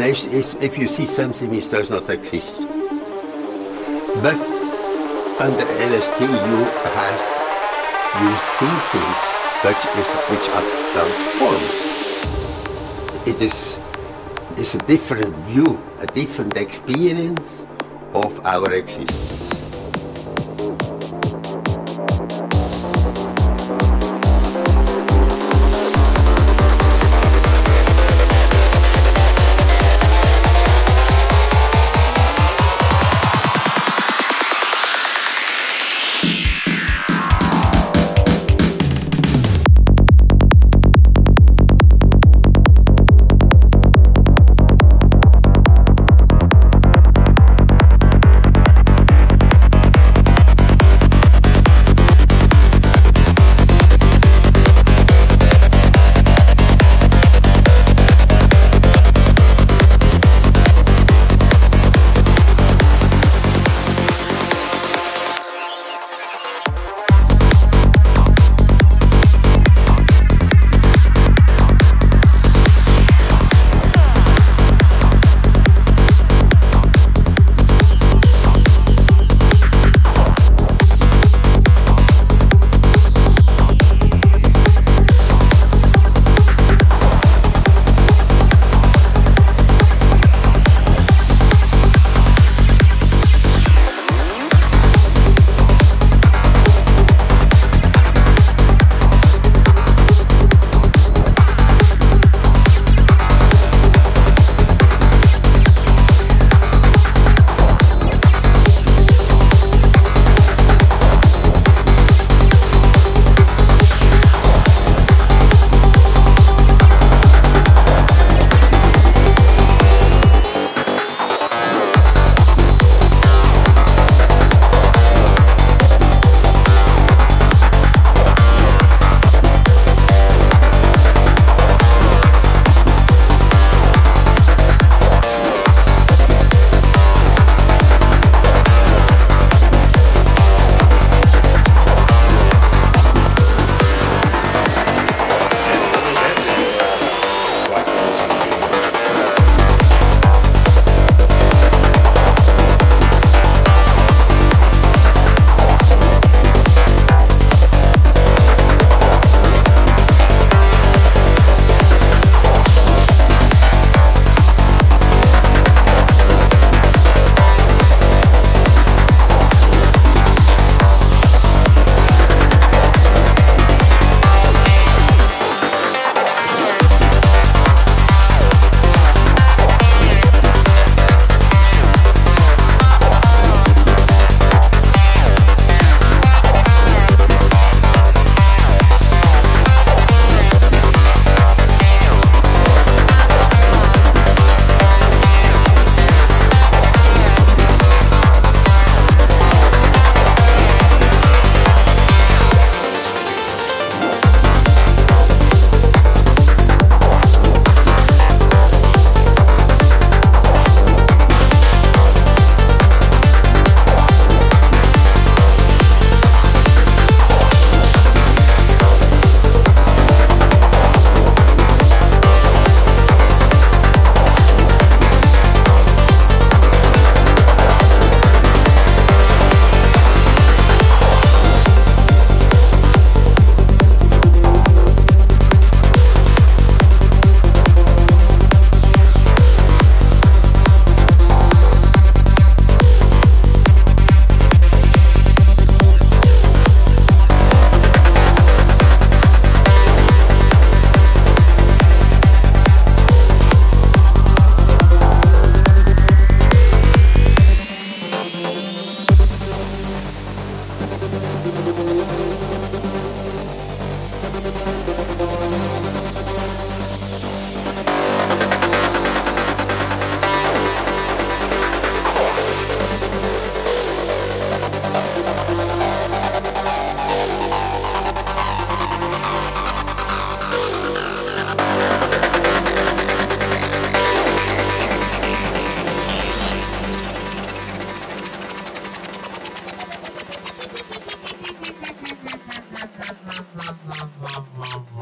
is if you see something which does not exist. But under LSD you have you see things which, is, which are transformed. It is, is a different view, a different experience of our existence.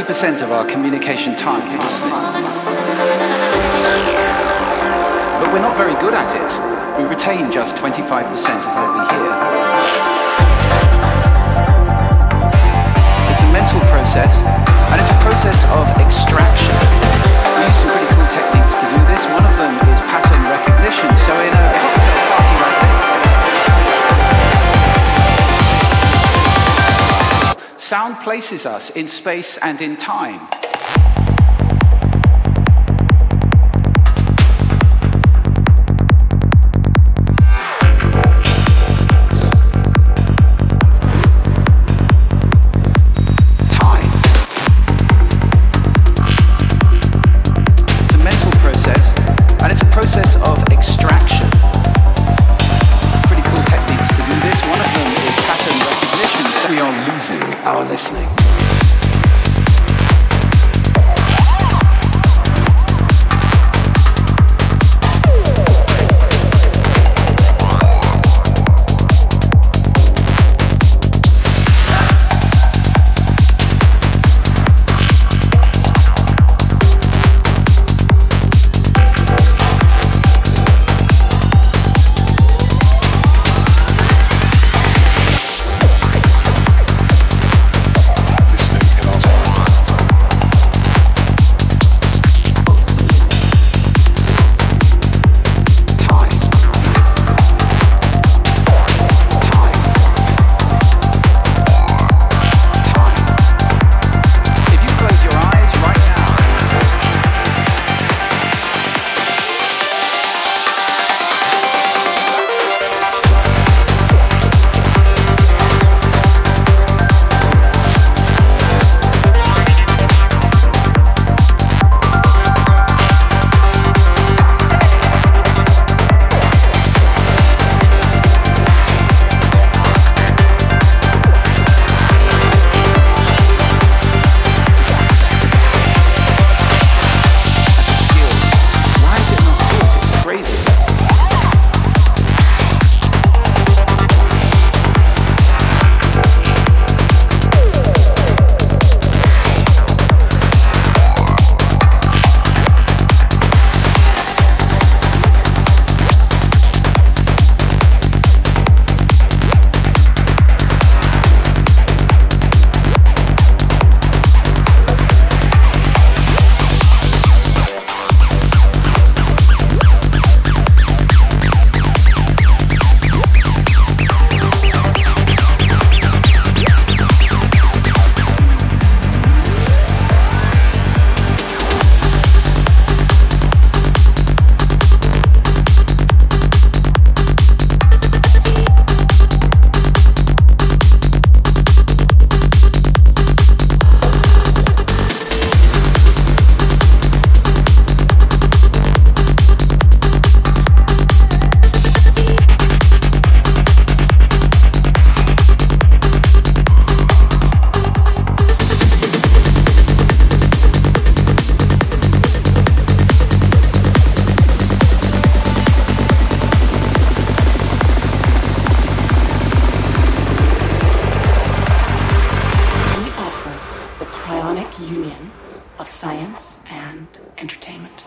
60% of our communication time listening. But we're not very good at it. We retain just 25% of what we hear. It's a mental process, and it's a process of extraction. We use some pretty cool techniques to do this. One of them is pattern recognition. So in a cocktail party like Sound places us in space and in time. entertainment.